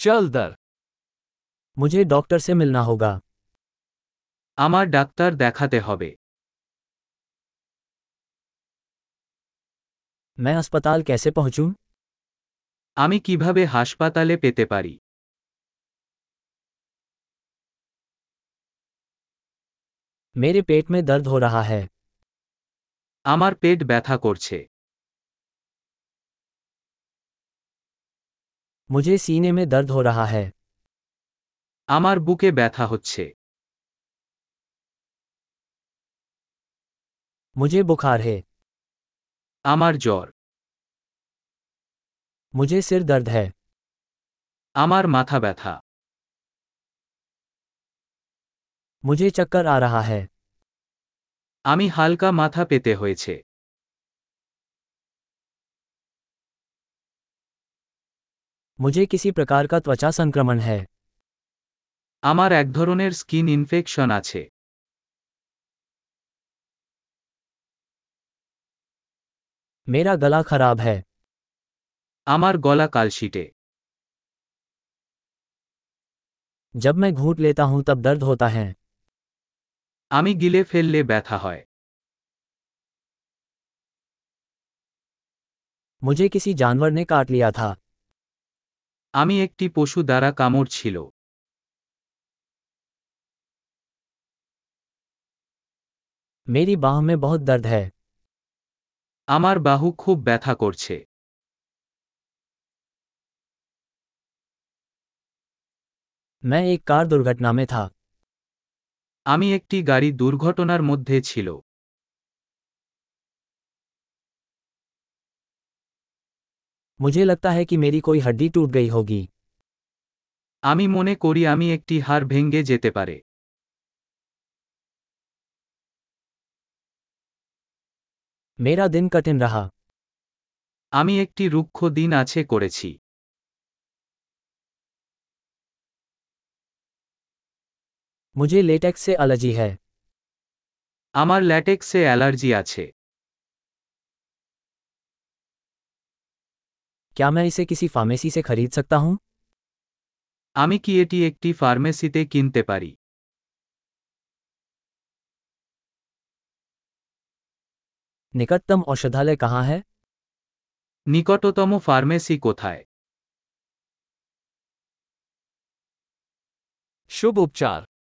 জলদর मुझे डॉक्टर से मिलना होगा আমার ডাক্তার দেখাতে হবে मैं अस्पताल कैसे पहुंचूं? আমি কিভাবে হাসপাতালে পেতে পারি मेरे पेट में दर्द हो रहा है আমার পেট ব্যথা করছে मुझे सीने में दर्द हो रहा है আমার বুকে ব্যথা হচ্ছে मुझे बुखार है আমার জ্বর मुझे सिर दर्द है আমার মাথা ব্যথা मुझे चक्कर आ रहा है আমি হালকা মাথা পেতে হয়েছে मुझे किसी प्रकार का त्वचा संक्रमण है আমার এক ধরনের স্কিন ইনফেকশন আছে मेरा गला खराब है আমার গলা কালশিটে जब मैं घूंट लेता हूं तब दर्द होता है আমি গিলে ফেললে ব্যথা হয় मुझे किसी जानवर ने काट लिया था আমি একটি পশু দ্বারা কামড় ছিল मेरी बाह में बहुत दर्द है আমার বাহু খুব ব্যথা করছে मैं एक कार दुर्घटना में था আমি একটি গাড়ি দুর্ঘটনার মধ্যে ছিল मुझे लगता है कि मेरी कोई हड्डी टूट गई होगी আমি মনে করি আমি একটি হাড় ভেঙ্গে যেতে পারে मेरा दिन कठिन रहा আমি একটি রুক্ষ দিন আছে করেছি मुझे लेटेक्स से एलर्जी है আমার ল্যাটেক্সে অ্যালার্জি আছে क्या मैं इसे किसी फार्मेसी से खरीद सकता हूँ আমি কি এটি একটি ফার্মেসিতে কিনতে পারি निकटतम औषधालय कहाँ है নিকটতম ফার্মেসি কোথায় शुभ उपचार